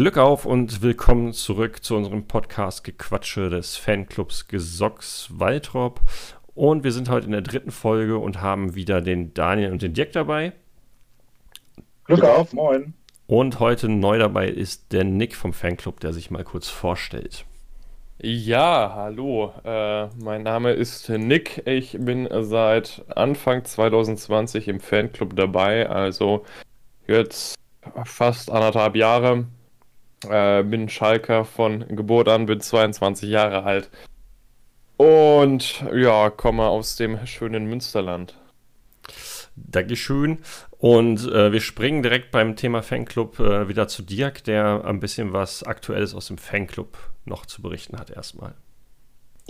Glück auf und willkommen zurück zu unserem Podcast Gequatsche des Fanclubs Gesocks Waltrop. Und wir sind heute in der dritten Folge und haben wieder den Daniel und den Dirk dabei. Glück auf, moin. Und heute neu dabei ist der Nick vom Fanclub, der sich mal kurz vorstellt. Ja, hallo. Äh, mein Name ist Nick. Ich bin seit Anfang 2020 im Fanclub dabei, also jetzt fast anderthalb Jahre. Äh, bin Schalker von Geburt an, bin 22 Jahre alt. Und ja, komme aus dem schönen Münsterland. Dankeschön. Und äh, wir springen direkt beim Thema Fanclub äh, wieder zu Dirk, der ein bisschen was Aktuelles aus dem Fanclub noch zu berichten hat erstmal.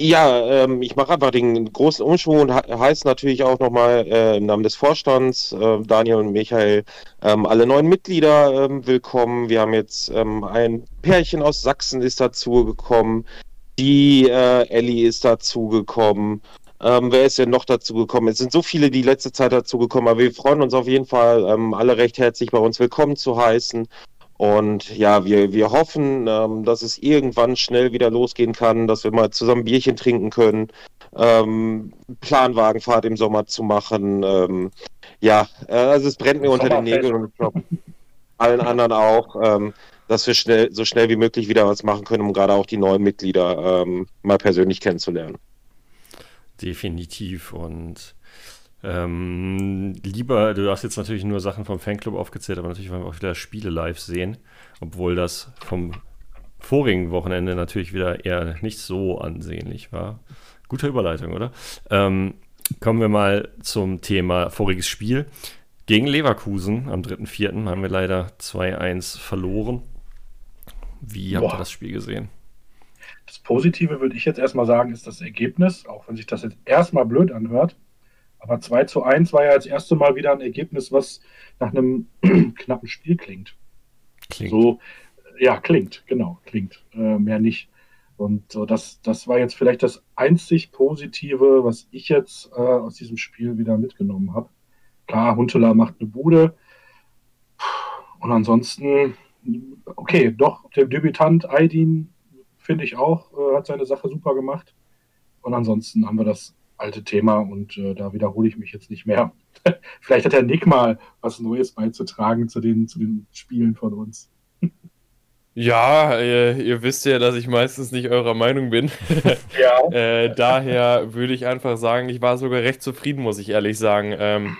Ja, ähm, ich mache einfach den großen Umschwung und heißt natürlich auch nochmal äh, im Namen des Vorstands, äh, Daniel und Michael, ähm, alle neuen Mitglieder ähm, willkommen. Wir haben jetzt ähm, ein Pärchen aus Sachsen ist dazugekommen, die äh, Ellie ist dazugekommen. Ähm, wer ist denn noch dazugekommen? Es sind so viele die letzte Zeit dazugekommen, aber wir freuen uns auf jeden Fall, ähm, alle recht herzlich bei uns willkommen zu heißen. Und ja, wir, wir hoffen, ähm, dass es irgendwann schnell wieder losgehen kann, dass wir mal zusammen Bierchen trinken können, ähm, Planwagenfahrt im Sommer zu machen. Ähm, ja, äh, also es brennt mir unter den Nägeln und ich glaube allen anderen auch, ähm, dass wir schnell, so schnell wie möglich wieder was machen können, um gerade auch die neuen Mitglieder ähm, mal persönlich kennenzulernen. Definitiv und ähm, lieber, du hast jetzt natürlich nur Sachen vom Fanclub aufgezählt, aber natürlich wollen wir auch wieder Spiele live sehen, obwohl das vom vorigen Wochenende natürlich wieder eher nicht so ansehnlich war. Gute Überleitung, oder? Ähm, kommen wir mal zum Thema voriges Spiel. Gegen Leverkusen am 3.4. haben wir leider 2-1 verloren. Wie habt Boah. ihr das Spiel gesehen? Das Positive würde ich jetzt erstmal sagen, ist das Ergebnis, auch wenn sich das jetzt erstmal blöd anhört. Aber 2 zu 1 war ja das erste Mal wieder ein Ergebnis, was nach einem knappen Spiel klingt. Klingt. So, ja, klingt, genau, klingt. Äh, mehr nicht. Und so, das, das war jetzt vielleicht das einzig Positive, was ich jetzt äh, aus diesem Spiel wieder mitgenommen habe. Klar, Huntela macht eine Bude. Und ansonsten, okay, doch, der Debütant Aydin, finde ich auch, äh, hat seine Sache super gemacht. Und ansonsten haben wir das alte Thema und äh, da wiederhole ich mich jetzt nicht mehr. Vielleicht hat der Nick mal was Neues beizutragen zu den, zu den Spielen von uns. Ja, ihr, ihr, wisst ja, dass ich meistens nicht eurer Meinung bin. ja. äh, daher würde ich einfach sagen, ich war sogar recht zufrieden, muss ich ehrlich sagen. Ähm,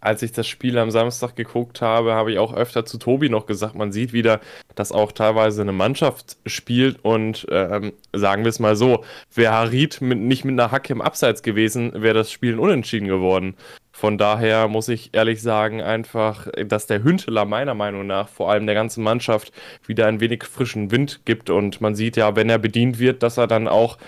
als ich das Spiel am Samstag geguckt habe, habe ich auch öfter zu Tobi noch gesagt, man sieht wieder, dass auch teilweise eine Mannschaft spielt und ähm, sagen wir es mal so, wäre Harid mit, nicht mit einer Hacke im Abseits gewesen, wäre das Spiel unentschieden geworden. Von daher muss ich ehrlich sagen, einfach, dass der Hünteler meiner Meinung nach vor allem der ganzen Mannschaft wieder ein wenig frischen Wind gibt und man sieht ja, wenn er bedient wird, dass er dann auch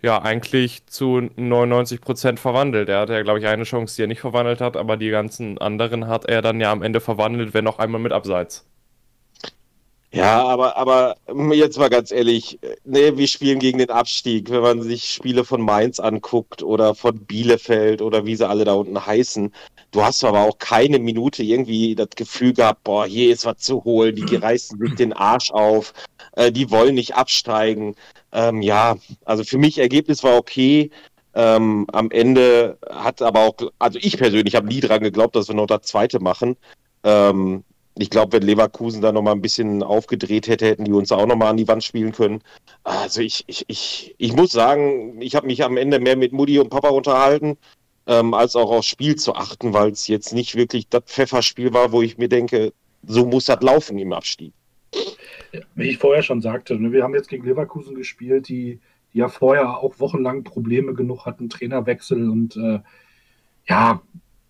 ja, eigentlich zu 99 Prozent verwandelt. Er hatte ja, glaube ich, eine Chance, die er nicht verwandelt hat, aber die ganzen anderen hat er dann ja am Ende verwandelt, wenn auch einmal mit Abseits. Ja, aber, aber jetzt mal ganz ehrlich, ne, wir spielen gegen den Abstieg. Wenn man sich Spiele von Mainz anguckt oder von Bielefeld oder wie sie alle da unten heißen, du hast aber auch keine Minute irgendwie das Gefühl gehabt, boah, hier ist was zu holen, die reißen sich den Arsch auf, äh, die wollen nicht absteigen. Ähm, ja, also für mich Ergebnis war okay. Ähm, am Ende hat aber auch, also ich persönlich habe nie dran geglaubt, dass wir noch das zweite machen. Ähm, ich glaube, wenn Leverkusen da nochmal ein bisschen aufgedreht hätte, hätten die uns auch nochmal an die Wand spielen können. Also ich, ich, ich, ich muss sagen, ich habe mich am Ende mehr mit Mutti und Papa unterhalten, ähm, als auch aufs Spiel zu achten, weil es jetzt nicht wirklich das Pfefferspiel war, wo ich mir denke, so muss das laufen im Abstieg. Wie ich vorher schon sagte, ne, wir haben jetzt gegen Leverkusen gespielt, die, die ja vorher auch wochenlang Probleme genug hatten, Trainerwechsel und äh, ja,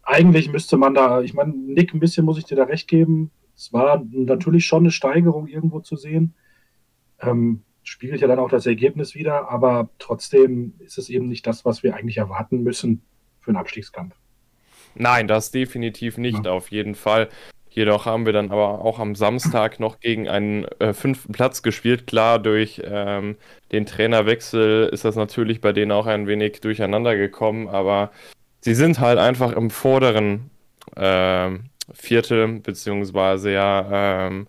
eigentlich müsste man da, ich meine, Nick, ein bisschen muss ich dir da recht geben. Es war natürlich schon eine Steigerung irgendwo zu sehen. Ähm, spiegelt ja dann auch das Ergebnis wieder, aber trotzdem ist es eben nicht das, was wir eigentlich erwarten müssen für einen Abstiegskampf. Nein, das definitiv nicht, ja. auf jeden Fall. Jedoch haben wir dann aber auch am Samstag noch gegen einen äh, fünften Platz gespielt. Klar, durch ähm, den Trainerwechsel ist das natürlich bei denen auch ein wenig durcheinander gekommen, aber sie sind halt einfach im vorderen äh, Viertel, beziehungsweise ja, ähm,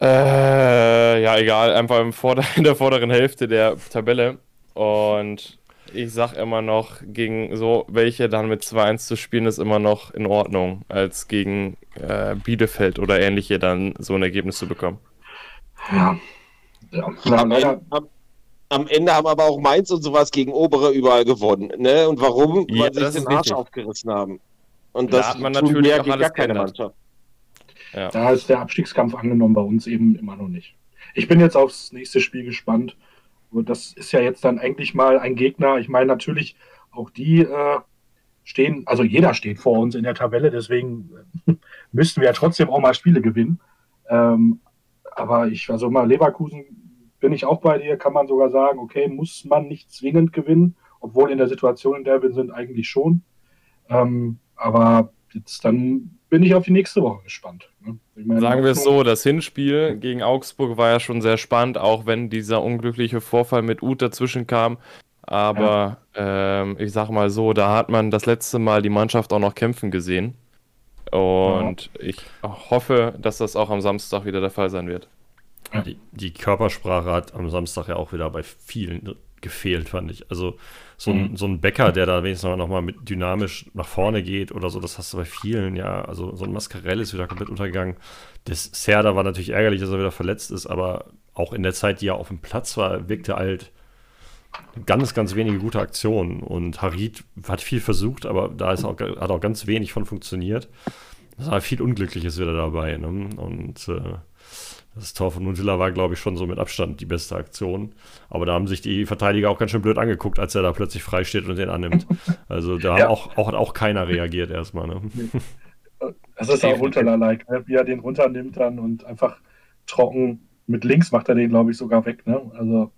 Äh, ja, egal. Einfach im Vorder in der vorderen Hälfte der Tabelle. Und ich sag immer noch, gegen so welche dann mit 2-1 zu spielen, ist immer noch in Ordnung, als gegen äh, Bielefeld oder ähnliche dann so ein Ergebnis zu bekommen. Ja. ja. Am, Ende, am, am, Ende, haben aber auch Mainz und sowas gegen Obere überall gewonnen. Ne? Und warum? Ja, Weil sie sich den Arsch wichtig. aufgerissen haben. Und das da hat man natürlich auch gar keine Mannschaft. Ja. Da ist der Abstiegskampf angenommen, bei uns eben immer noch nicht. Ich bin jetzt aufs nächste Spiel gespannt. Das ist ja jetzt dann eigentlich mal ein Gegner. Ich meine, natürlich auch die äh, stehen, also jeder steht vor uns in der Tabelle, deswegen müssten wir ja trotzdem auch mal Spiele gewinnen. Ähm, aber ich, also mal Leverkusen bin ich auch bei dir, kann man sogar sagen, okay, muss man nicht zwingend gewinnen, obwohl in der Situation, in der wir sind, eigentlich schon. Ähm, aber jetzt dann bin ich auf die nächste Woche gespannt. Ne? Meine, Sagen wir es so, das Hinspiel gegen Augsburg war ja schon sehr spannend, auch wenn dieser unglückliche Vorfall mit Uth dazwischen kam. Aber ja. ähm, ich sag mal so, da hat man das letzte Mal die Mannschaft auch noch kämpfen gesehen. Und ja. ich hoffe, dass das auch am Samstag wieder der Fall sein wird. Die, die, Körpersprache hat am Samstag ja auch wieder bei vielen gefehlt, fand ich. Also so ein, mhm. so ein Bäcker, der da wenigstens noch mal mit dynamisch nach vorne geht oder so, das hast du bei vielen, ja. Also so ein Mascarell ist wieder komplett untergegangen. Das Serda war natürlich ärgerlich, dass er wieder verletzt ist, aber auch in der Zeit, die er auf dem Platz war, wirkte halt ganz, ganz wenige gute Aktionen. Und Harid hat viel versucht, aber da ist auch, hat auch ganz wenig von funktioniert. Da war viel Unglückliches wieder dabei. Ne? Und äh, das Tor von Nuntilla war, glaube ich, schon so mit Abstand die beste Aktion. Aber da haben sich die Verteidiger auch ganz schön blöd angeguckt, als er da plötzlich frei steht und den annimmt. Also da ja. auch, auch, hat auch keiner reagiert erstmal. Ne? Das ist auch Huntela-like, ne? wie er den runternimmt dann und einfach trocken mit links macht er den, glaube ich, sogar weg. Ne? Also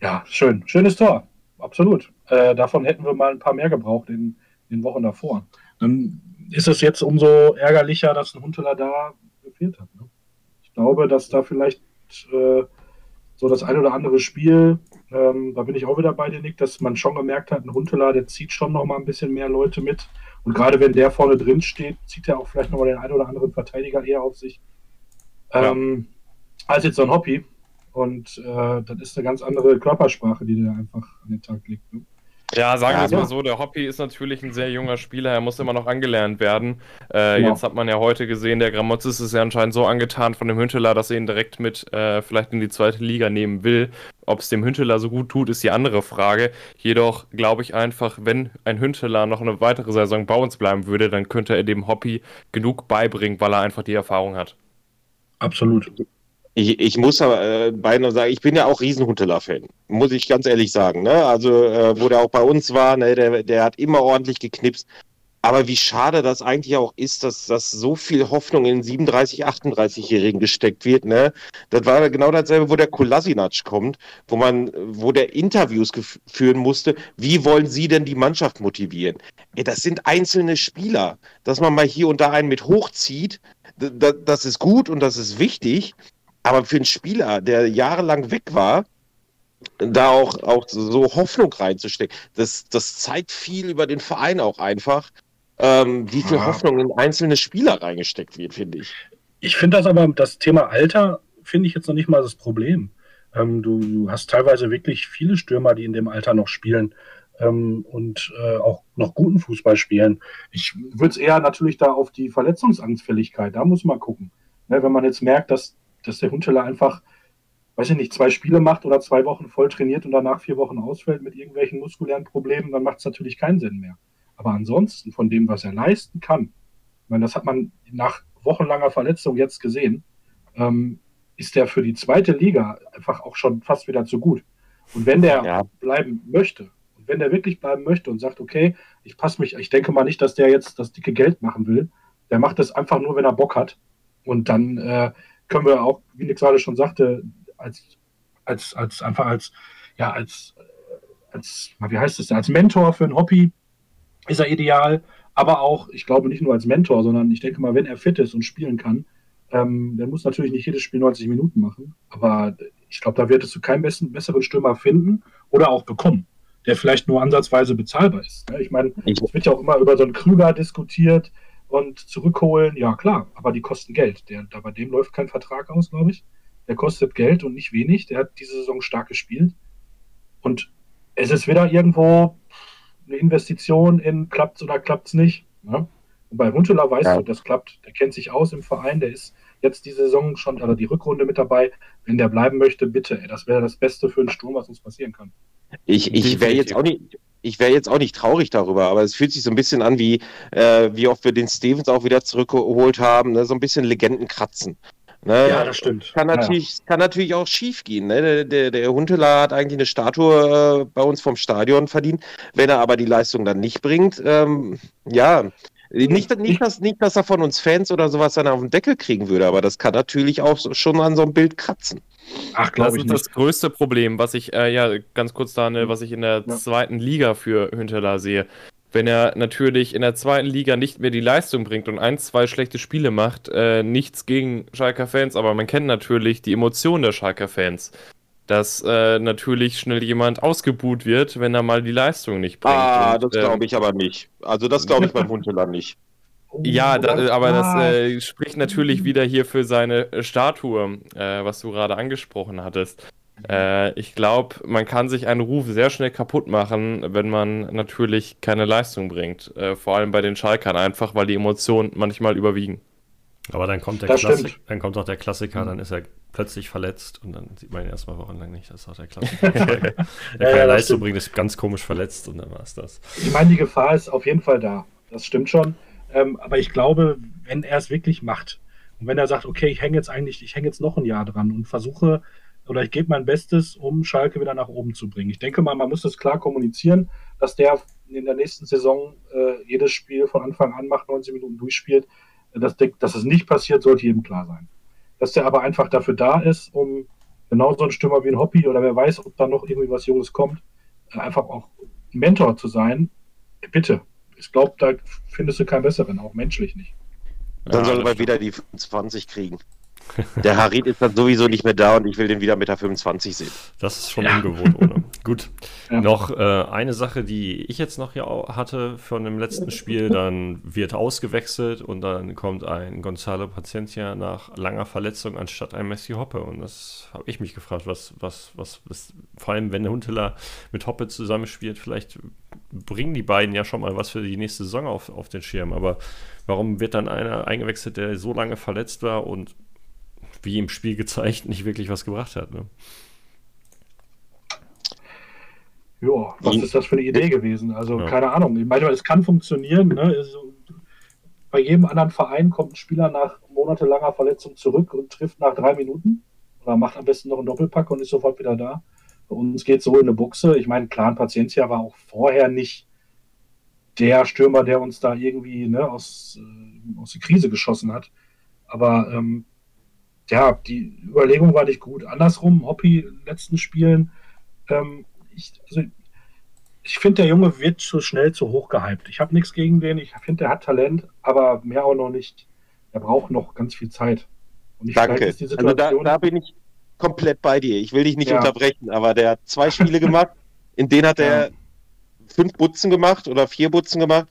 ja, schön. Schönes Tor. Absolut. Äh, davon hätten wir mal ein paar mehr gebraucht in, in den Wochen davor. Dann ist es jetzt umso ärgerlicher, dass ein Huntela da gefehlt hat. Ne? Glaube, dass da vielleicht äh, so das ein oder andere Spiel, ähm, da bin ich auch wieder bei dir, Nick, dass man schon gemerkt hat, ein Huntela, der zieht schon noch mal ein bisschen mehr Leute mit. Und gerade wenn der vorne drin steht, zieht er auch vielleicht noch mal den einen oder anderen Verteidiger eher auf sich. Ähm, ja. Als jetzt so ein Hobby. Und äh, das ist eine ganz andere Körpersprache, die der einfach an den Tag legt. Ne? Ja, sagen wir es mal so, der Hoppy ist natürlich ein sehr junger Spieler, er muss immer noch angelernt werden. Äh, ja. Jetzt hat man ja heute gesehen, der Gramozis ist ja anscheinend so angetan von dem Hünteler, dass er ihn direkt mit äh, vielleicht in die zweite Liga nehmen will. Ob es dem Hünteler so gut tut, ist die andere Frage. Jedoch glaube ich einfach, wenn ein Hünteler noch eine weitere Saison bei uns bleiben würde, dann könnte er dem Hoppy genug beibringen, weil er einfach die Erfahrung hat. Absolut. Ich, ich muss aber äh, beinahe sagen, ich bin ja auch Riesenhuntela-Fan, muss ich ganz ehrlich sagen. Ne? Also, äh, wo der auch bei uns war, ne, der, der hat immer ordentlich geknipst. Aber wie schade das eigentlich auch ist, dass, dass so viel Hoffnung in 37, 38-Jährigen gesteckt wird. Ne? Das war genau dasselbe, wo der Kolasinac kommt, wo man, wo der Interviews führen musste. Wie wollen Sie denn die Mannschaft motivieren? Ey, das sind einzelne Spieler. Dass man mal hier und da einen mit hochzieht, das ist gut und das ist wichtig. Aber für einen Spieler, der jahrelang weg war, da auch, auch so Hoffnung reinzustecken, das, das zeigt viel über den Verein auch einfach, ähm, wie viel ja. Hoffnung in einzelne Spieler reingesteckt wird, finde ich. Ich finde das aber, das Thema Alter, finde ich jetzt noch nicht mal das Problem. Ähm, du, du, hast teilweise wirklich viele Stürmer, die in dem Alter noch spielen ähm, und äh, auch noch guten Fußball spielen. Ich würde es eher natürlich da auf die Verletzungsanfälligkeit, da muss man gucken. Ne, wenn man jetzt merkt, dass dass der Huntela einfach, weiß ich nicht, zwei Spiele macht oder zwei Wochen voll trainiert und danach vier Wochen ausfällt mit irgendwelchen muskulären Problemen, dann macht es natürlich keinen Sinn mehr. Aber ansonsten von dem, was er leisten kann, ich meine, das hat man nach wochenlanger Verletzung jetzt gesehen, ähm, ist der für die zweite Liga einfach auch schon fast wieder zu gut. Und wenn der ja. bleiben möchte, und wenn der wirklich bleiben möchte und sagt, okay, ich passe mich, ich denke mal nicht, dass der jetzt das dicke Geld machen will, der macht das einfach nur, wenn er Bock hat. Und dann äh, können wir auch, wie Nick gerade schon sagte, als, als, als einfach als, ja, als, als, wie heißt es, als Mentor für ein Hobby ist er ideal, aber auch, ich glaube nicht nur als Mentor, sondern ich denke mal, wenn er fit ist und spielen kann, ähm, der muss natürlich nicht jedes Spiel 90 Minuten machen, aber ich glaube, da wirst du keinen besten, besseren Stürmer finden oder auch bekommen, der vielleicht nur ansatzweise bezahlbar ist. Ne? Ich meine, es wird ja auch immer über so einen Krüger diskutiert, und zurückholen, ja klar, aber die kosten Geld. Der, da bei dem läuft kein Vertrag aus, glaube ich. Der kostet Geld und nicht wenig. Der hat diese Saison stark gespielt. Und es ist wieder irgendwo eine Investition in klappt es oder klappt es nicht. Ne? Und bei Huntela weißt ja. du, das klappt. Der kennt sich aus im Verein, der ist jetzt die Saison schon, also die Rückrunde mit dabei. Wenn der bleiben möchte, bitte. Das wäre das Beste für einen Sturm, was uns passieren kann. Ich, ich wäre jetzt auch nicht, ich wäre jetzt auch nicht traurig darüber, aber es fühlt sich so ein bisschen an, wie, äh, wie oft wir den Stevens auch wieder zurückgeholt haben, ne? so ein bisschen Legendenkratzen. Ne? Ja, das stimmt. Kann natürlich, ja. kann natürlich auch schief gehen. Ne? Der, der, der Huntela hat eigentlich eine Statue äh, bei uns vom Stadion verdient. Wenn er aber die Leistung dann nicht bringt, ähm, ja, nicht, nicht, dass, nicht, dass er von uns Fans oder sowas dann auf den Deckel kriegen würde, aber das kann natürlich auch schon an so einem Bild kratzen. Ach, glaube ich. Das ist das größte Problem, was ich, äh, ja, ganz kurz da, ne, was ich in der ja. zweiten Liga für Hünteler sehe. Wenn er natürlich in der zweiten Liga nicht mehr die Leistung bringt und ein, zwei schlechte Spiele macht, äh, nichts gegen Schalker Fans, aber man kennt natürlich die Emotionen der Schalker Fans. Dass äh, natürlich schnell jemand ausgebuht wird, wenn er mal die Leistung nicht bringt. Ah, und, das glaube ähm, ich aber nicht. Also das glaube ich beim Hunteler nicht. Ja, da, aber das äh, spricht natürlich wieder hier für seine Statue, äh, was du gerade angesprochen hattest. Äh, ich glaube, man kann sich einen Ruf sehr schnell kaputt machen, wenn man natürlich keine Leistung bringt. Äh, vor allem bei den Schalkern einfach, weil die Emotionen manchmal überwiegen. Aber dann kommt der Klassik, dann kommt auch der Klassiker, dann ist er plötzlich verletzt und dann sieht man ihn erstmal wochenlang nicht. Das ist auch der Klassiker. der kann ja, ja, Leistung bringen, ist ganz komisch verletzt und dann war es das. Ich meine, die Gefahr ist auf jeden Fall da. Das stimmt schon. Ähm, aber ich glaube, wenn er es wirklich macht und wenn er sagt, okay, ich hänge jetzt eigentlich, ich hänge jetzt noch ein Jahr dran und versuche oder ich gebe mein Bestes, um Schalke wieder nach oben zu bringen. Ich denke mal, man muss das klar kommunizieren, dass der in der nächsten Saison äh, jedes Spiel von Anfang an macht, 90 Minuten durchspielt. Dass, dass es nicht passiert, sollte jedem klar sein. Dass der aber einfach dafür da ist, um genau so ein Stürmer wie ein Hobby oder wer weiß, ob da noch irgendwie was Junges kommt, äh, einfach auch Mentor zu sein. Bitte, ich glaube, da findest du keinen besseren, auch menschlich nicht. Dann ja, soll er wieder die 25 kriegen. Der Harid ist dann sowieso nicht mehr da und ich will den wieder mit der 25 sehen. Das ist schon ja. ungewohnt, oder? Gut. Ja. Noch äh, eine Sache, die ich jetzt noch hier hatte von dem letzten Spiel, dann wird ausgewechselt und dann kommt ein Gonzalo Pacientia nach langer Verletzung anstatt ein Messi Hoppe. Und das habe ich mich gefragt, was, was, was, was, vor allem wenn der Hunteler mit Hoppe zusammenspielt, vielleicht bringen die beiden ja schon mal was für die nächste Saison auf, auf den Schirm. Aber warum wird dann einer eingewechselt, der so lange verletzt war und wie im Spiel gezeigt, nicht wirklich was gebracht hat. Ne? Ja, was ist das für eine Idee gewesen? Also, ja. keine Ahnung. Ich meine, es kann funktionieren. Ne? Also, bei jedem anderen Verein kommt ein Spieler nach monatelanger Verletzung zurück und trifft nach drei Minuten oder macht am besten noch einen Doppelpack und ist sofort wieder da. Bei uns geht so in eine Buchse. Ich meine, klar, Paciencia war auch vorher nicht der Stürmer, der uns da irgendwie ne, aus, äh, aus der Krise geschossen hat. Aber ähm, ja, die Überlegung war nicht gut. Andersrum, den letzten Spielen, ähm, ich, also, ich finde, der Junge wird zu schnell zu hoch gehypt. Ich habe nichts gegen den, ich finde, der hat Talent, aber mehr auch noch nicht. Er braucht noch ganz viel Zeit. Danke. also da, da, bin ich komplett bei dir. Ich will dich nicht ja. unterbrechen, aber der hat zwei Spiele gemacht, in denen hat er ja. fünf Butzen gemacht oder vier Butzen gemacht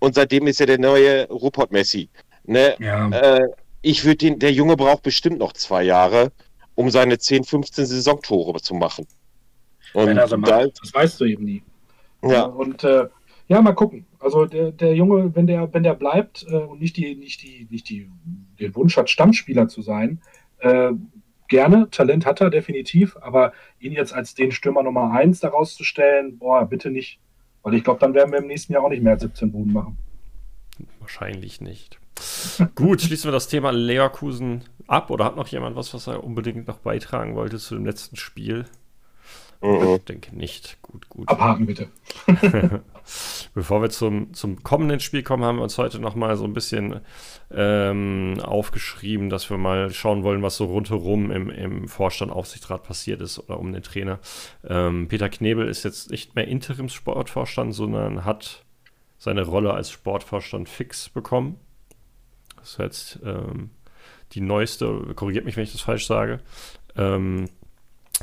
und seitdem ist er der neue Rupert Messi. Ne? Ja. Äh, ich würde den, der Junge braucht bestimmt noch zwei Jahre, um seine 10, 15 Saisontore zu machen. Und Wenn er so macht, da, das weißt du eben nie. Ja. Und äh, ja, mal gucken. Also der, der Junge, wenn der, wenn der bleibt äh, und nicht die, nicht die, nicht die, den Wunsch hat, Stammspieler zu sein, äh, gerne, Talent hat er definitiv, aber ihn jetzt als den Stürmer Nummer 1 daraus zu stellen, boah, bitte nicht. Weil ich glaube, dann werden wir im nächsten Jahr auch nicht mehr als 17 Buden machen. Wahrscheinlich nicht. Gut, schließen wir das Thema Leverkusen ab. Oder hat noch jemand was, was er unbedingt noch beitragen wollte zu dem letzten Spiel? Oh, Ich denke nicht. Gut, gut. Abhaken bitte. Bevor wir zum, zum kommenden Spiel kommen, haben wir uns heute noch mal so ein bisschen ähm, aufgeschrieben, dass wir mal schauen wollen, was so rundherum im, im Vorstand Aufsichtsrat passiert ist oder um den Trainer. Ähm, Peter Knebel ist jetzt nicht mehr Interimssportvorstand, sondern hat seine Rolle als Sportvorstand fix bekommen. Das ist jetzt ähm, die neueste, korrigiert mich, wenn ich das falsch sage, ähm,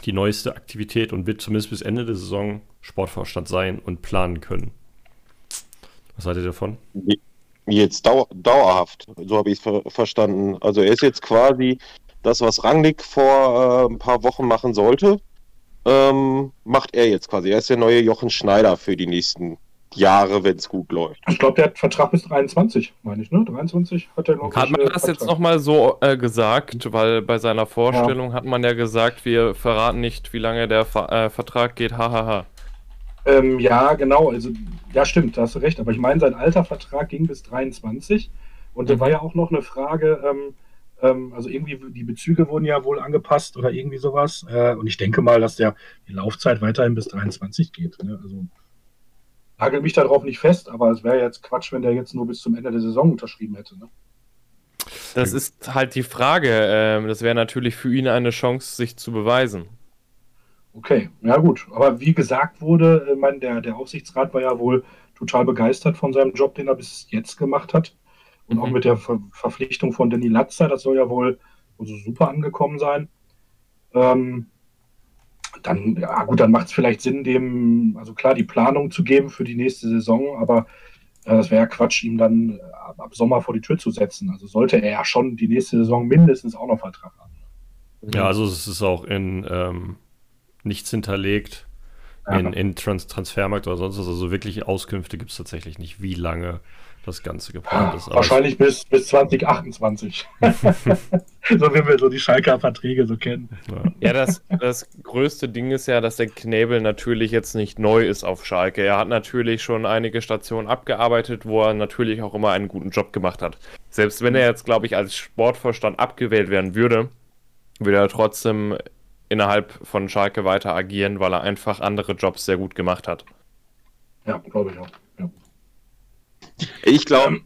die neueste Aktivität und wird zumindest bis Ende der Saison Sportvorstand sein und planen können. Was seid ihr davon? Jetzt dau dauerhaft, so habe ich es ver verstanden. Also er ist jetzt quasi das, was Rangnick vor äh, ein paar Wochen machen sollte, ähm, macht er jetzt quasi. Er ist der neue Jochen Schneider für die nächsten Jahre, wenn es gut läuft. Ich glaube, der hat Vertrag bis 23, meine ich, ne? 23 hat er noch. Hat man das Vertrag. jetzt nochmal so äh, gesagt, weil bei seiner Vorstellung ja. hat man ja gesagt, wir verraten nicht, wie lange der Ver äh, Vertrag geht, hahaha. Ähm, ja, genau, also ja stimmt, da hast du recht, aber ich meine, sein alter Vertrag ging bis 23 und mhm. da war ja auch noch eine Frage, ähm, ähm, also irgendwie die Bezüge wurden ja wohl angepasst oder irgendwie sowas äh, und ich denke mal, dass der die Laufzeit weiterhin bis 23 geht. Ne? Also nagel mich darauf nicht fest, aber es wäre jetzt Quatsch, wenn der jetzt nur bis zum Ende der Saison unterschrieben hätte. Ne? Das ist halt die Frage. Ähm, das wäre natürlich für ihn eine Chance, sich zu beweisen. Okay, ja gut. Aber wie gesagt wurde, ich meine, der, der Aufsichtsrat war ja wohl total begeistert von seinem Job, den er bis jetzt gemacht hat. Und mhm. auch mit der Ver Verpflichtung von Danny Latzer, das soll ja wohl also super angekommen sein. Ähm, dann, ja gut, dann macht es vielleicht Sinn, dem, also klar, die Planung zu geben für die nächste Saison, aber äh, das wäre ja Quatsch, ihm dann äh, ab Sommer vor die Tür zu setzen. Also sollte er ja schon die nächste Saison mindestens auch noch Vertrag haben. Ja, also es ist auch in ähm, nichts hinterlegt in, in Trans Transfermarkt oder sonst was. Also wirklich Auskünfte gibt es tatsächlich nicht, wie lange das Ganze geplant ist. Wahrscheinlich bis, bis 2028. so wie wir so die Schalker Verträge so kennen. Ja, das, das größte Ding ist ja, dass der Knebel natürlich jetzt nicht neu ist auf Schalke. Er hat natürlich schon einige Stationen abgearbeitet, wo er natürlich auch immer einen guten Job gemacht hat. Selbst wenn er jetzt, glaube ich, als Sportvorstand abgewählt werden würde, würde er trotzdem innerhalb von Schalke weiter agieren, weil er einfach andere Jobs sehr gut gemacht hat. Ja, glaube ich auch. Ja. Ich glaube,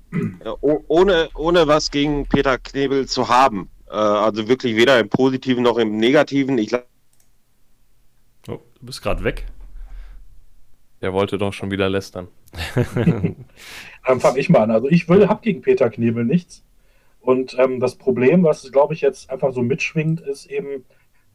ohne, ohne was gegen Peter Knebel zu haben, äh, also wirklich weder im Positiven noch im Negativen, ich glaube. Oh, du bist gerade weg. Der wollte doch schon wieder lästern. Dann fange ich mal an. Also ich will, habe gegen Peter Knebel nichts. Und ähm, das Problem, was glaube ich jetzt einfach so mitschwingt, ist eben,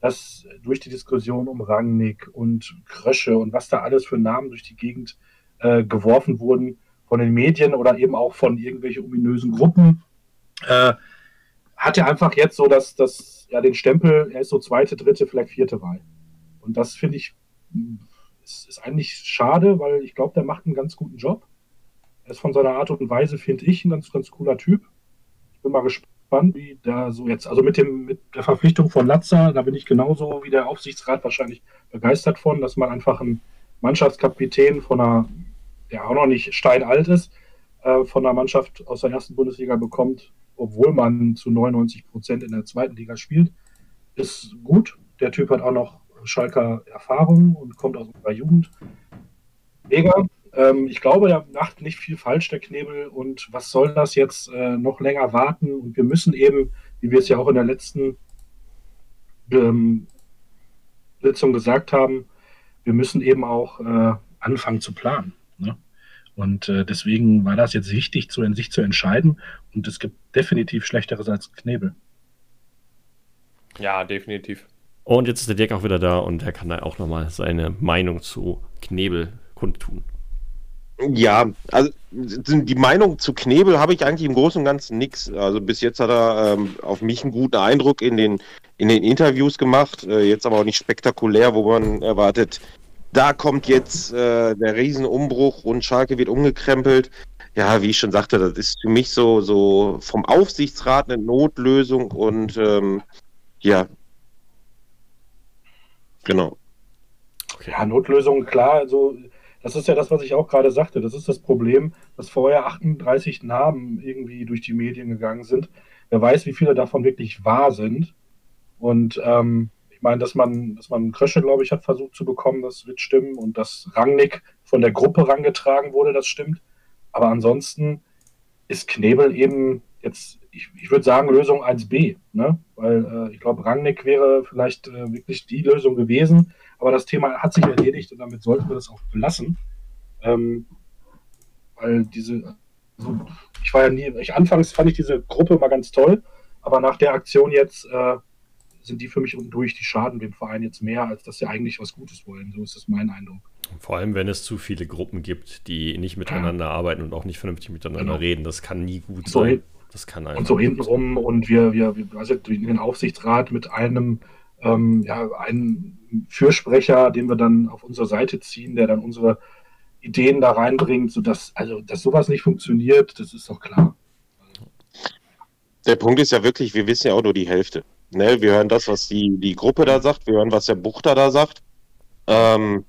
dass durch die Diskussion um Rangnick und Krösche und was da alles für Namen durch die Gegend äh, geworfen wurden von den Medien oder eben auch von irgendwelchen ominösen Gruppen, äh, hat er einfach jetzt so, dass das ja den Stempel, er ist so zweite, dritte, vielleicht vierte Wahl. Und das finde ich ist, ist, eigentlich schade, weil ich glaube, der macht einen ganz guten Job. Er ist von seiner Art und Weise, finde ich, ein ganz, ganz cooler Typ. Ich bin mal gespannt gespannt, wie da so jetzt, also mit dem, mit der Verpflichtung von Latza, da bin ich genauso wie der Aufsichtsrat wahrscheinlich begeistert von, dass man einfach einen Mannschaftskapitän von einer, der auch noch nicht steinalt ist, äh, von einer Mannschaft aus der ersten Bundesliga bekommt, obwohl man zu 99 Prozent in der zweiten Liga spielt, ist gut. Der Typ hat auch noch Schalker Erfahrung und kommt aus unserer Jugend. Mega. Ähm, ich glaube, der macht nicht viel falsch, der Knebel. Und was soll das jetzt äh, noch länger warten? Und wir müssen eben, wie wir es ja auch in der letzten ähm, Sitzung gesagt haben, wir müssen eben auch äh, anfangen zu planen. Und äh, deswegen war das jetzt wichtig, zu, sich zu entscheiden. Und es gibt definitiv Schlechteres als Knebel. Ja, definitiv. Und jetzt ist der Dirk auch wieder da und er kann da auch nochmal seine Meinung zu Knebel kundtun. Ja, also die Meinung zu Knebel habe ich eigentlich im Großen und Ganzen nichts. Also bis jetzt hat er ähm, auf mich einen guten Eindruck in den, in den Interviews gemacht, äh, jetzt aber auch nicht spektakulär, wo man erwartet, da kommt jetzt äh, der Riesenumbruch und Schalke wird umgekrempelt. Ja, wie ich schon sagte, das ist für mich so, so vom Aufsichtsrat eine Notlösung und ähm, ja, genau. Ja, Notlösung, klar, also das ist ja das, was ich auch gerade sagte. Das ist das Problem, dass vorher 38 Namen irgendwie durch die Medien gegangen sind. Wer weiß, wie viele davon wirklich wahr sind. Und ähm, ich meine, dass man, dass man Krösche, glaube ich, hat versucht zu bekommen, das wird stimmen. Und dass Rangnick von der Gruppe rangetragen wurde, das stimmt. Aber ansonsten ist Knebel eben jetzt, ich, ich würde sagen, Lösung 1b. Ne? Weil äh, ich glaube, Rangnick wäre vielleicht äh, wirklich die Lösung gewesen. Aber das Thema hat sich erledigt und damit sollten wir das auch belassen. Ähm, weil diese, also ich war ja nie, ich, anfangs fand ich diese Gruppe mal ganz toll, aber nach der Aktion jetzt äh, sind die für mich durch, die schaden dem Verein jetzt mehr, als dass sie eigentlich was Gutes wollen. So ist das mein Eindruck. Vor allem, wenn es zu viele Gruppen gibt, die nicht miteinander arbeiten und auch nicht vernünftig miteinander genau. reden. Das kann nie gut so sein. Das kann und so hintenrum und wir, wir, also den Aufsichtsrat mit einem, ähm, ja, einem Fürsprecher, den wir dann auf unsere Seite ziehen, der dann unsere Ideen da reinbringt, sodass, also, dass sowas nicht funktioniert, das ist doch klar. Der Punkt ist ja wirklich, wir wissen ja auch nur die Hälfte. Ne? Wir hören das, was die, die Gruppe da sagt, wir hören, was der Buchter da sagt. Ähm,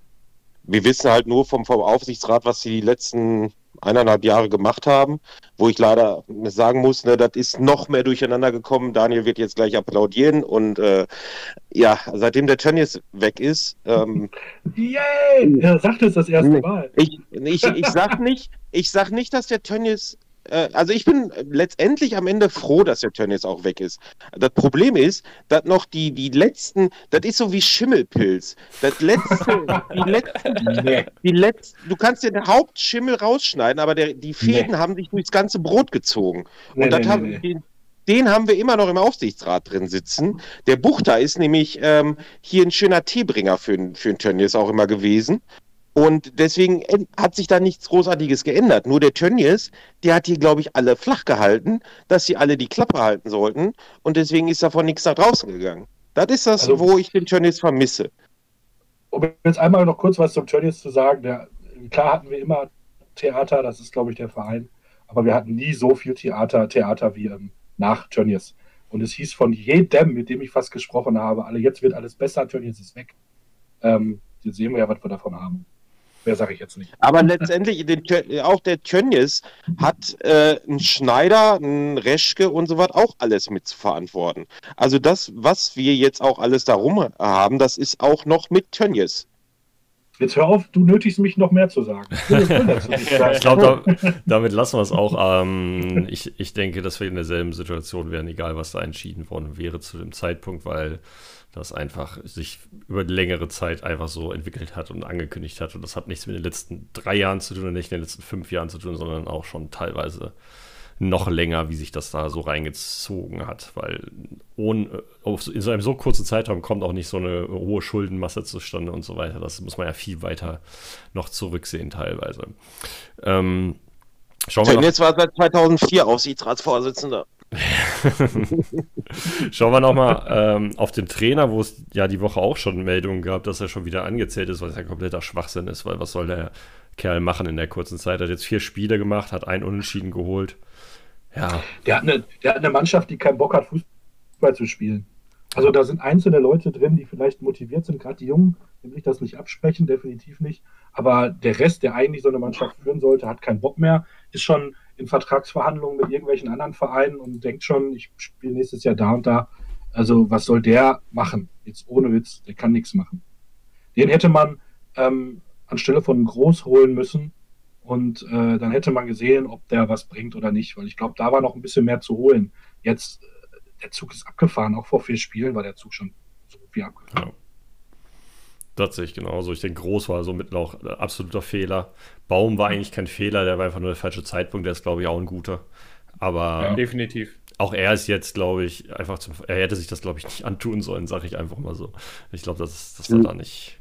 wir wissen halt nur vom, vom Aufsichtsrat, was sie die letzten eineinhalb Jahre gemacht haben, wo ich leider sagen muss, ne, das ist noch mehr durcheinander gekommen. Daniel wird jetzt gleich applaudieren und äh, ja, seitdem der Tönnies weg ist. Ähm, Yay! Er sagt es das erste Mal. Ich, ich, ich, sag nicht, ich sag nicht, dass der Tönnies also ich bin letztendlich am Ende froh, dass der Tönnies auch weg ist. Das Problem ist, dass noch die, die letzten, das ist so wie Schimmelpilz. Das letzte, die letzten, nee. die letzten, du kannst den Hauptschimmel rausschneiden, aber der, die Fäden nee. haben sich durchs ganze Brot gezogen. Nee, Und haben, den, den haben wir immer noch im Aufsichtsrat drin sitzen. Der Buchter ist nämlich ähm, hier ein schöner Teebringer für, für den Tönnies auch immer gewesen. Und deswegen hat sich da nichts Großartiges geändert. Nur der Tönnies, der hat hier, glaube ich, alle flach gehalten, dass sie alle die Klappe halten sollten. Und deswegen ist davon nichts nach draußen gegangen. Das ist das, also, wo ich den Tönnies vermisse. Um jetzt einmal noch kurz was zum Tönnies zu sagen. Der, klar hatten wir immer Theater, das ist, glaube ich, der Verein. Aber wir hatten nie so viel Theater, Theater wie ähm, nach Tönnies. Und es hieß von jedem, mit dem ich fast gesprochen habe, alle, jetzt wird alles besser, Tönnies ist weg. Ähm, jetzt sehen wir ja, was wir davon haben. Mehr sage ich jetzt nicht. Aber letztendlich, den, auch der Tönnies hat äh, ein Schneider, ein Reschke und so was auch alles mit zu verantworten. Also das, was wir jetzt auch alles darum haben, das ist auch noch mit Tönnies. Jetzt hör auf, du nötigst mich noch mehr zu sagen. ich glaube, da, damit lassen wir es auch. Ähm, ich, ich denke, dass wir in derselben Situation wären, egal was da entschieden worden wäre zu dem Zeitpunkt, weil das einfach sich über längere Zeit einfach so entwickelt hat und angekündigt hat. Und das hat nichts mit den letzten drei Jahren zu tun und nicht in den letzten fünf Jahren zu tun, sondern auch schon teilweise noch länger, wie sich das da so reingezogen hat, weil ohne, in so einem so kurzen Zeitraum kommt auch nicht so eine hohe Schuldenmasse zustande und so weiter. Das muss man ja viel weiter noch zurücksehen teilweise. Ähm, schauen wir jetzt war seit 2004 Aufsichtsratsvorsitzender. Schauen wir nochmal ähm, auf den Trainer, wo es ja die Woche auch schon Meldungen gab, dass er schon wieder angezählt ist, was ja kompletter Schwachsinn ist, weil was soll der Kerl machen in der kurzen Zeit? Er hat jetzt vier Spiele gemacht, hat einen Unentschieden geholt. Ja. Der hat, eine, der hat eine Mannschaft, die keinen Bock hat, Fußball zu spielen. Also da sind einzelne Leute drin, die vielleicht motiviert sind, gerade die Jungen, dem will ich das nicht absprechen, definitiv nicht. Aber der Rest, der eigentlich so eine Mannschaft führen sollte, hat keinen Bock mehr, ist schon in Vertragsverhandlungen mit irgendwelchen anderen Vereinen und denkt schon, ich spiele nächstes Jahr da und da. Also was soll der machen? Jetzt ohne Witz, der kann nichts machen. Den hätte man ähm, anstelle von Groß holen müssen und äh, dann hätte man gesehen, ob der was bringt oder nicht, weil ich glaube, da war noch ein bisschen mehr zu holen. Jetzt, äh, der Zug ist abgefahren, auch vor vier Spielen war der Zug schon so viel abgefahren. Ja. Das sehe ich genauso. Ich denke, Groß war so mit noch absoluter Fehler. Baum war eigentlich kein Fehler, der war einfach nur der falsche Zeitpunkt. Der ist, glaube ich, auch ein guter. Aber ja, definitiv. Auch er ist jetzt, glaube ich, einfach zum. Er hätte sich das, glaube ich, nicht antun sollen, sage ich einfach mal so. Ich glaube, das, das war da nicht.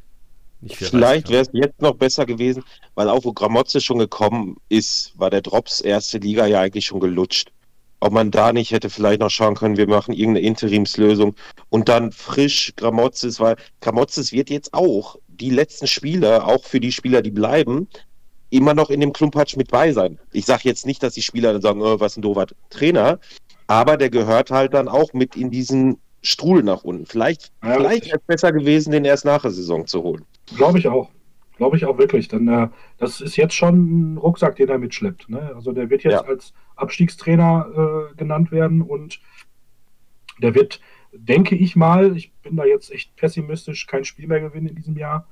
nicht Vielleicht wäre es jetzt noch besser gewesen, weil auch wo Gramotze schon gekommen ist, war der Drops erste Liga ja eigentlich schon gelutscht ob man da nicht hätte vielleicht noch schauen können, wir machen irgendeine Interimslösung und dann frisch Gramozis, weil Gramozis wird jetzt auch die letzten Spieler, auch für die Spieler, die bleiben, immer noch in dem Klumpatsch mit bei sein. Ich sage jetzt nicht, dass die Spieler dann sagen, oh, was ein doofer Trainer, aber der gehört halt dann auch mit in diesen Strudel nach unten. Vielleicht, ja, vielleicht wäre es besser gewesen, den erst nach der Saison zu holen. Glaube ich auch. Glaube ich auch wirklich. Denn äh, das ist jetzt schon ein Rucksack, den er mitschleppt. Ne? Also der wird jetzt ja. als Abstiegstrainer äh, genannt werden und der wird, denke ich mal, ich bin da jetzt echt pessimistisch, kein Spiel mehr gewinnen in diesem Jahr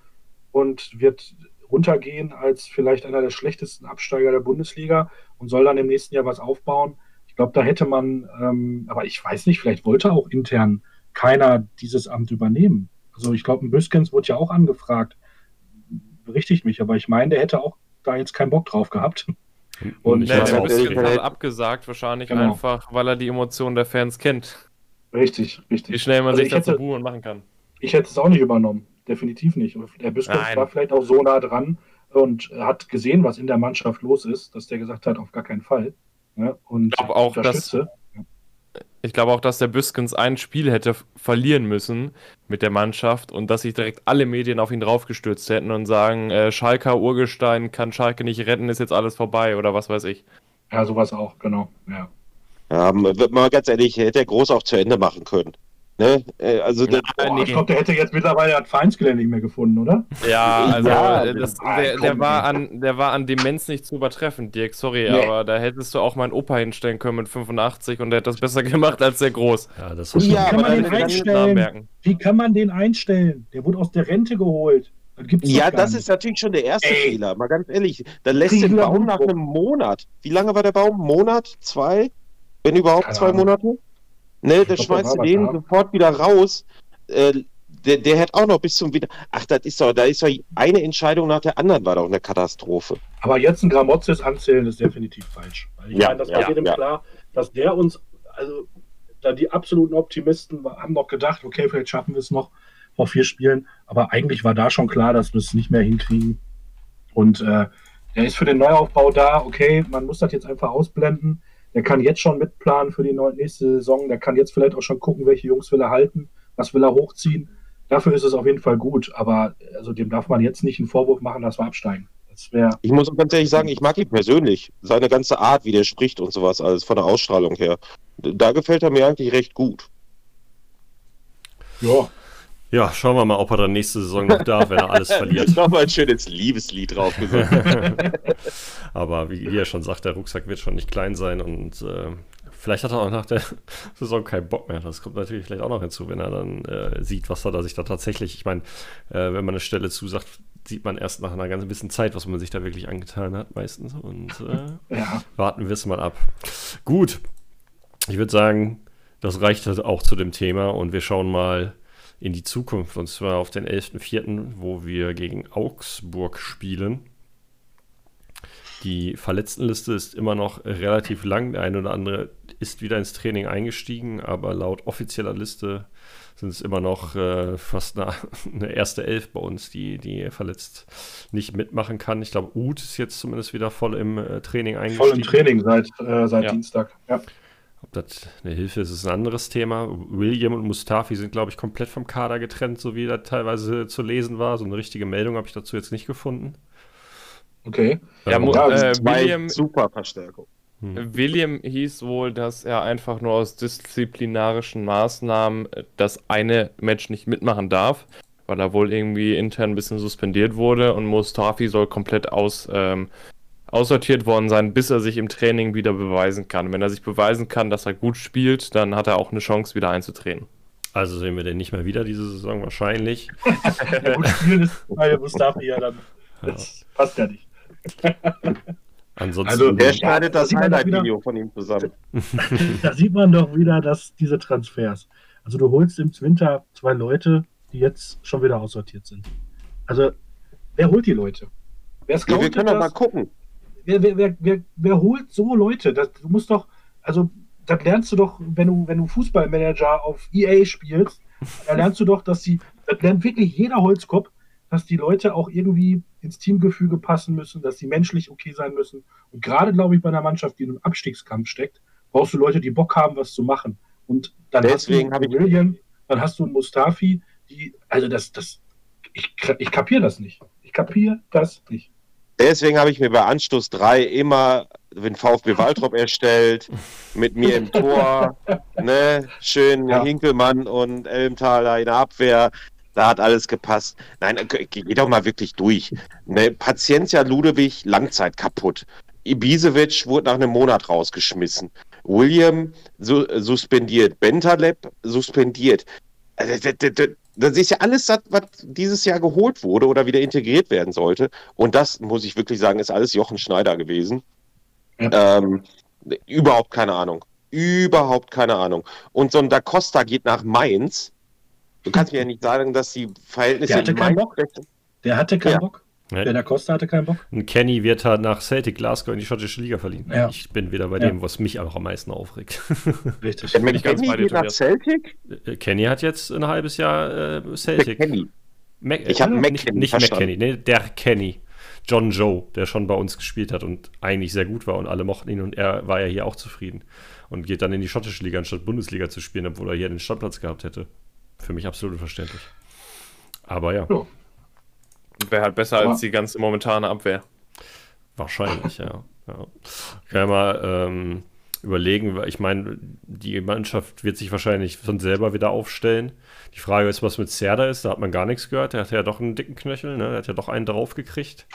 und wird runtergehen als vielleicht einer der schlechtesten Absteiger der Bundesliga und soll dann im nächsten Jahr was aufbauen. Ich glaube, da hätte man, ähm, aber ich weiß nicht, vielleicht wollte auch intern keiner dieses Amt übernehmen. Also ich glaube, ein Büskens wurde ja auch angefragt berichtigt mich, aber ich meine, der hätte auch da jetzt keinen Bock drauf gehabt. Und nee, der Bisschen hat abgesagt, wahrscheinlich genau. einfach, weil er die Emotionen der Fans kennt. Richtig, richtig. Wie schnell man also sich dazu buchen machen kann. Ich hätte es auch nicht übernommen. definitiv nicht. Der Büskens war vielleicht auch so nah dran und hat gesehen, was in der Mannschaft los ist, dass der gesagt hat, auf gar keinen Fall. Ja, und ich glaube auch, dass, ich glaube auch, dass der Büskens ein Spiel hätte verlieren müssen mit der Mannschaft und dass sich direkt alle Medien auf ihn draufgestürzt hätten und sagen, äh, Schalker Urgestein kann Schalke nicht retten, ist jetzt alles vorbei oder was weiß ich. Ja, sowas auch, genau. Ja. Ja, mal ganz ehrlich, hätte er groß auch zu Ende machen können. Ne? Äh, also ja, der, oh, ich glaube, der hätte jetzt mittlerweile das Vereinsgelände nicht mehr gefunden, oder? Ja, also ja, das, der, der, war an, der war an Demenz nicht zu übertreffen, Dirk, sorry, nee. aber da hättest du auch meinen Opa hinstellen können mit 85 und der hat das besser gemacht als der Groß. Ja, das ist ja, kann man den einstellen? Wie kann man den einstellen? Der wurde aus der Rente geholt. Das ja, das nicht. ist natürlich schon der erste Ey. Fehler. Mal ganz ehrlich, dann lässt den Baum nach einem Monat. Wie lange war der Baum? Monat? Zwei? Wenn überhaupt Keine zwei Ahnung. Monate? Ne, da schmeißt du den sofort wieder raus. Äh, der, der hat auch noch bis zum wieder. Ach, das ist doch, da ist doch eine Entscheidung nach der anderen, war doch eine Katastrophe. Aber jetzt ein Gramozis anzählen ist definitiv falsch. Weil ich ja, meine, das war ja, jedem ja. klar, dass der uns, also da die absoluten Optimisten haben noch gedacht, okay, vielleicht schaffen wir es noch vor vier Spielen, aber eigentlich war da schon klar, dass wir es nicht mehr hinkriegen. Und äh, er ist für den Neuaufbau da, okay, man muss das jetzt einfach ausblenden. Der kann jetzt schon mitplanen für die nächste Saison. Der kann jetzt vielleicht auch schon gucken, welche Jungs will er halten, was will er hochziehen. Dafür ist es auf jeden Fall gut, aber also dem darf man jetzt nicht einen Vorwurf machen, dass wir absteigen. Das ich muss ganz ehrlich sagen, ich mag ihn persönlich. Seine ganze Art, wie der spricht und sowas, alles von der Ausstrahlung her. Da gefällt er mir eigentlich recht gut. Ja, ja, schauen wir mal, ob er dann nächste Saison noch darf, wenn er alles verliert. Nochmal ein schönes Liebeslied drauf Aber wie ihr schon sagt, der Rucksack wird schon nicht klein sein und äh, vielleicht hat er auch nach der Saison keinen Bock mehr. Das kommt natürlich vielleicht auch noch hinzu, wenn er dann äh, sieht, was er da sich da tatsächlich, ich meine, äh, wenn man eine Stelle zusagt, sieht man erst nach einer ganz bisschen Zeit, was man sich da wirklich angetan hat meistens und äh, ja. warten wir es mal ab. Gut, ich würde sagen, das reicht halt auch zu dem Thema und wir schauen mal, in die Zukunft. Und zwar auf den 11.04., wo wir gegen Augsburg spielen. Die Verletztenliste ist immer noch relativ lang. Der eine oder andere ist wieder ins Training eingestiegen, aber laut offizieller Liste sind es immer noch äh, fast eine, eine, erste Elf bei uns, die, die verletzt nicht mitmachen kann. Ich glaube, Uth ist jetzt zumindest wieder voll im äh, Training eingestiegen. Voll im Training seit, äh, seit ja. Dienstag, ja. Ob das eine Hilfe ist, ist ein anderes Thema. William und Mustafi sind, glaube ich, komplett vom Kader getrennt, so wie das teilweise zu lesen war. So eine richtige Meldung habe ich dazu jetzt nicht gefunden. Okay. Ja, äh, William, super Verstärkung. Hm. William hieß wohl, dass er einfach nur aus disziplinarischen Maßnahmen das eine Match nicht mitmachen darf, weil er wohl irgendwie intern ein bisschen suspendiert wurde und Mustafi soll komplett aus ähm, aussortiert worden sein, bis er sich im Training wieder beweisen kann. Wenn er sich beweisen kann, dass er gut spielt, dann hat er auch eine Chance, wieder einzutreten. Also sehen wir den nicht mehr wieder diese Saison wahrscheinlich. ja, gut spielen ist bei Mustafi ja dann. Das ja. passt ja nicht. Ansonsten also, der schneidet das Highlight-Video von ihm zusammen. da sieht man doch wieder, dass diese Transfers. Also du holst im Winter zwei Leute, die jetzt schon wieder aussortiert sind. Also, wer holt die Leute? Wer ja, wir können doch mal gucken wer, wer, wer, wer, holt so Leute? Das, du musst doch, also, das lernst du doch, wenn du, wenn du Fußballmanager auf EA spielst, da lernst du doch, dass sie, das lernt wirklich jeder Holzkopf, dass die Leute auch irgendwie ins Teamgefüge passen müssen, dass sie menschlich okay sein müssen. Und gerade, glaube ich, bei einer Mannschaft, die in einem Abstiegskampf steckt, brauchst du Leute, die Bock haben, was zu machen. Und dann Deswegen hast du einen William, dann hast du einen Mustafi, die, also das, das, ich, ich kapiere das nicht. Ich kapiere das nicht. Deswegen habe ich mir bei Anstoß 3 immer den VfB Waltrop erstellt, mit mir im Tor, ne, schön ja. Hinkelmann und Elmtaler in der Abwehr. Da hat alles gepasst. Nein, geh doch mal wirklich durch. Ne, Paciencia Ludewig, Langzeit kaputt. Ibisevic wurde nach einem Monat rausgeschmissen. William su suspendiert. Bentaleb suspendiert. Also, das ist ja alles, was dieses Jahr geholt wurde oder wieder integriert werden sollte. Und das, muss ich wirklich sagen, ist alles Jochen Schneider gewesen. Ja. Ähm, überhaupt keine Ahnung. Überhaupt keine Ahnung. Und so ein Da Costa geht nach Mainz. Du kannst mir ja nicht sagen, dass die Verhältnisse. Der hatte keinen Bock. Der hatte keinen ja. Bock. Nee. Der Costa hatte keinen Bock. Und Kenny wird halt nach Celtic Glasgow in die schottische Liga verliehen. Ja. Ich bin wieder bei ja. dem, was mich auch am meisten aufregt. Richtig. Kenny, Kenny geht nach Celtic? Äh, Kenny hat jetzt ein halbes Jahr äh, Celtic. Der Kenny. Mac ich habe nicht, nicht McKenny, nee, der Kenny. John Joe, der schon bei uns gespielt hat und eigentlich sehr gut war und alle mochten ihn und er war ja hier auch zufrieden und geht dann in die schottische Liga anstatt Bundesliga zu spielen, obwohl er hier den Standplatz gehabt hätte. Für mich absolut unverständlich. Aber ja. ja. Wäre halt besser Aber als die ganze momentane Abwehr. Wahrscheinlich, ja. ja. Kann ja mal ähm, überlegen, weil ich meine, die Mannschaft wird sich wahrscheinlich von selber wieder aufstellen. Die Frage ist, was mit Serda ist, da hat man gar nichts gehört. Der hat ja doch einen dicken Knöchel, ne? Der hat ja doch einen draufgekriegt.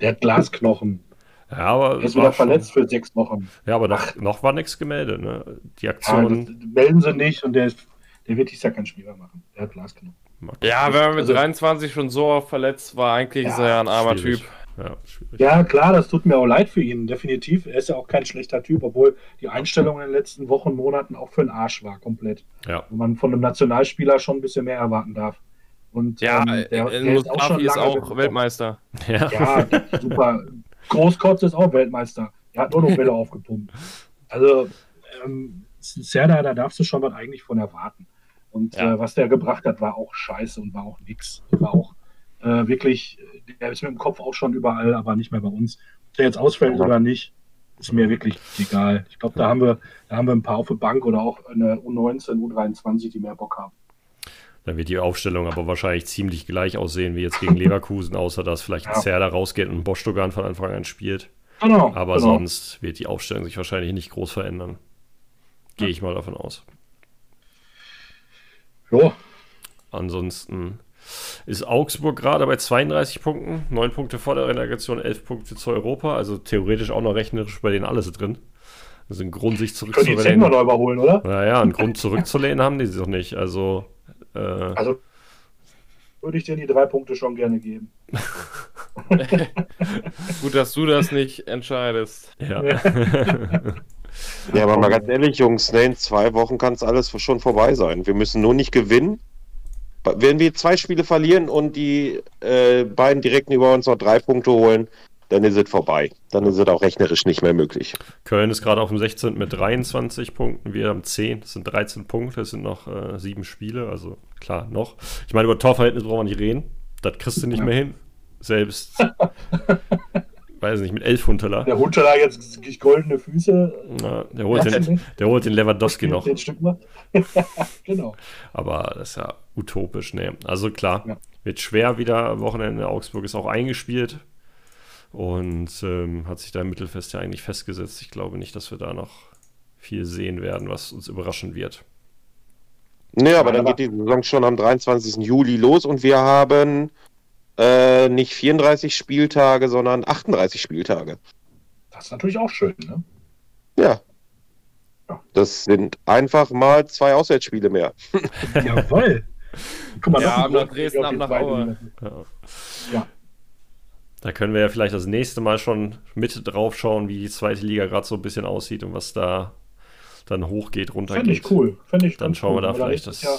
Der hat Glasknochen. Ja, aber er ist wieder verletzt für sechs Wochen. Ja, aber noch, noch war nichts gemeldet, ne? Die Aktion. Ja, melden sie nicht und der, ist, der wird dies Jahr kein Spieler machen. Der hat Glasknochen. Ja, wenn man mit also, 23 schon so oft verletzt war, eigentlich ja, ist er ja ein armer schwierig. Typ. Ja, ja, klar, das tut mir auch leid für ihn, definitiv. Er ist ja auch kein schlechter Typ, obwohl die Einstellung in den letzten Wochen, Monaten auch für den Arsch war, komplett. Ja. Wo man von einem Nationalspieler schon ein bisschen mehr erwarten darf. Und, ja, ähm, der, der ist auch, schon ist auch Weltmeister. Ja. ja, super. Großkotz ist auch Weltmeister. Er hat nur noch Bälle aufgepumpt. Also, ähm, Serda, da darfst du schon was eigentlich von erwarten. Und ja. äh, was der gebracht hat, war auch scheiße und war auch nix. War auch äh, wirklich, der ist mit dem Kopf auch schon überall, aber nicht mehr bei uns. Ob der jetzt ausfällt oder nicht, ist mir wirklich egal. Ich glaube, da haben wir, da haben wir ein paar auf der Bank oder auch eine U19, U23, die mehr Bock haben. Dann wird die Aufstellung aber wahrscheinlich ziemlich gleich aussehen wie jetzt gegen Leverkusen, außer dass vielleicht ein ja. Zerda rausgeht und ein Bostogan von Anfang an spielt. Genau, aber genau. sonst wird die Aufstellung sich wahrscheinlich nicht groß verändern. Gehe ich mal davon aus. Ja. Ansonsten ist Augsburg gerade bei 32 Punkten, 9 Punkte vor der Relegation, 11 Punkte zu Europa, also theoretisch auch noch rechnerisch bei denen alles drin. Also ein Grund, sich zurückzulehnen. Können die noch überholen, oder? Naja, einen Grund zurückzulehnen haben die doch nicht. Also, äh, also würde ich dir die drei Punkte schon gerne geben. Gut, dass du das nicht entscheidest. Ja. ja, aber mal ganz ehrlich, Jungs, ne, in zwei Wochen kann es alles schon vorbei sein. Wir müssen nur nicht gewinnen wenn wir zwei Spiele verlieren und die äh, beiden direkten über uns noch drei Punkte holen, dann ist es vorbei. Dann ist es auch rechnerisch nicht mehr möglich. Köln ist gerade auf dem 16. mit 23 Punkten, wir haben 10, das sind 13 Punkte, es sind noch äh, sieben Spiele, also klar, noch. Ich meine, über Torverhältnis brauchen wir nicht reden, das kriegst du nicht ja. mehr hin. Selbst, weiß nicht, mit elf Hunterler. Der Hunterler jetzt goldene Füße. Ja, der, holt den, der holt den Lewandowski noch. Den Stück genau. Aber das ist ja utopisch, ne. Also klar, ja. wird schwer wieder. Wochenende Augsburg ist auch eingespielt und ähm, hat sich da im Mittelfest ja eigentlich festgesetzt. Ich glaube nicht, dass wir da noch viel sehen werden, was uns überraschen wird. Nee, aber dann geht die Saison schon am 23. Juli los und wir haben äh, nicht 34 Spieltage, sondern 38 Spieltage. Das ist natürlich auch schön, ne? Ja. ja. Das sind einfach mal zwei Auswärtsspiele mehr. Jawoll. Guck mal, ja, nach Dresden, ab nach Aue. Ja. ja. Da können wir ja vielleicht das nächste Mal schon mit drauf schauen, wie die zweite Liga gerade so ein bisschen aussieht und was da dann hochgeht, runtergeht. Fände ich cool. Fänd ich dann schauen cool. wir da vielleicht das. Ja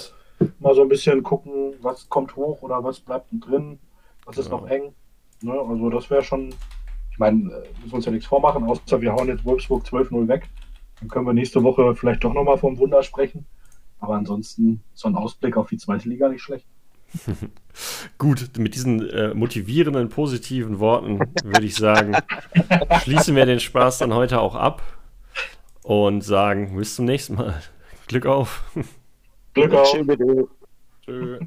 mal so ein bisschen gucken, was kommt hoch oder was bleibt drin, was ist ja. noch eng. Ne? Also das wäre schon, ich meine, äh, müssen uns ja nichts vormachen, außer wir hauen jetzt Wolfsburg 12-0 weg. Dann können wir nächste Woche vielleicht doch nochmal vom Wunder sprechen. Aber ansonsten so ein Ausblick auf die zweite Liga nicht schlecht. Gut, mit diesen äh, motivierenden, positiven Worten würde ich sagen, schließen wir den Spaß dann heute auch ab und sagen bis zum nächsten Mal. Glück auf. Glück auf. Tschüss.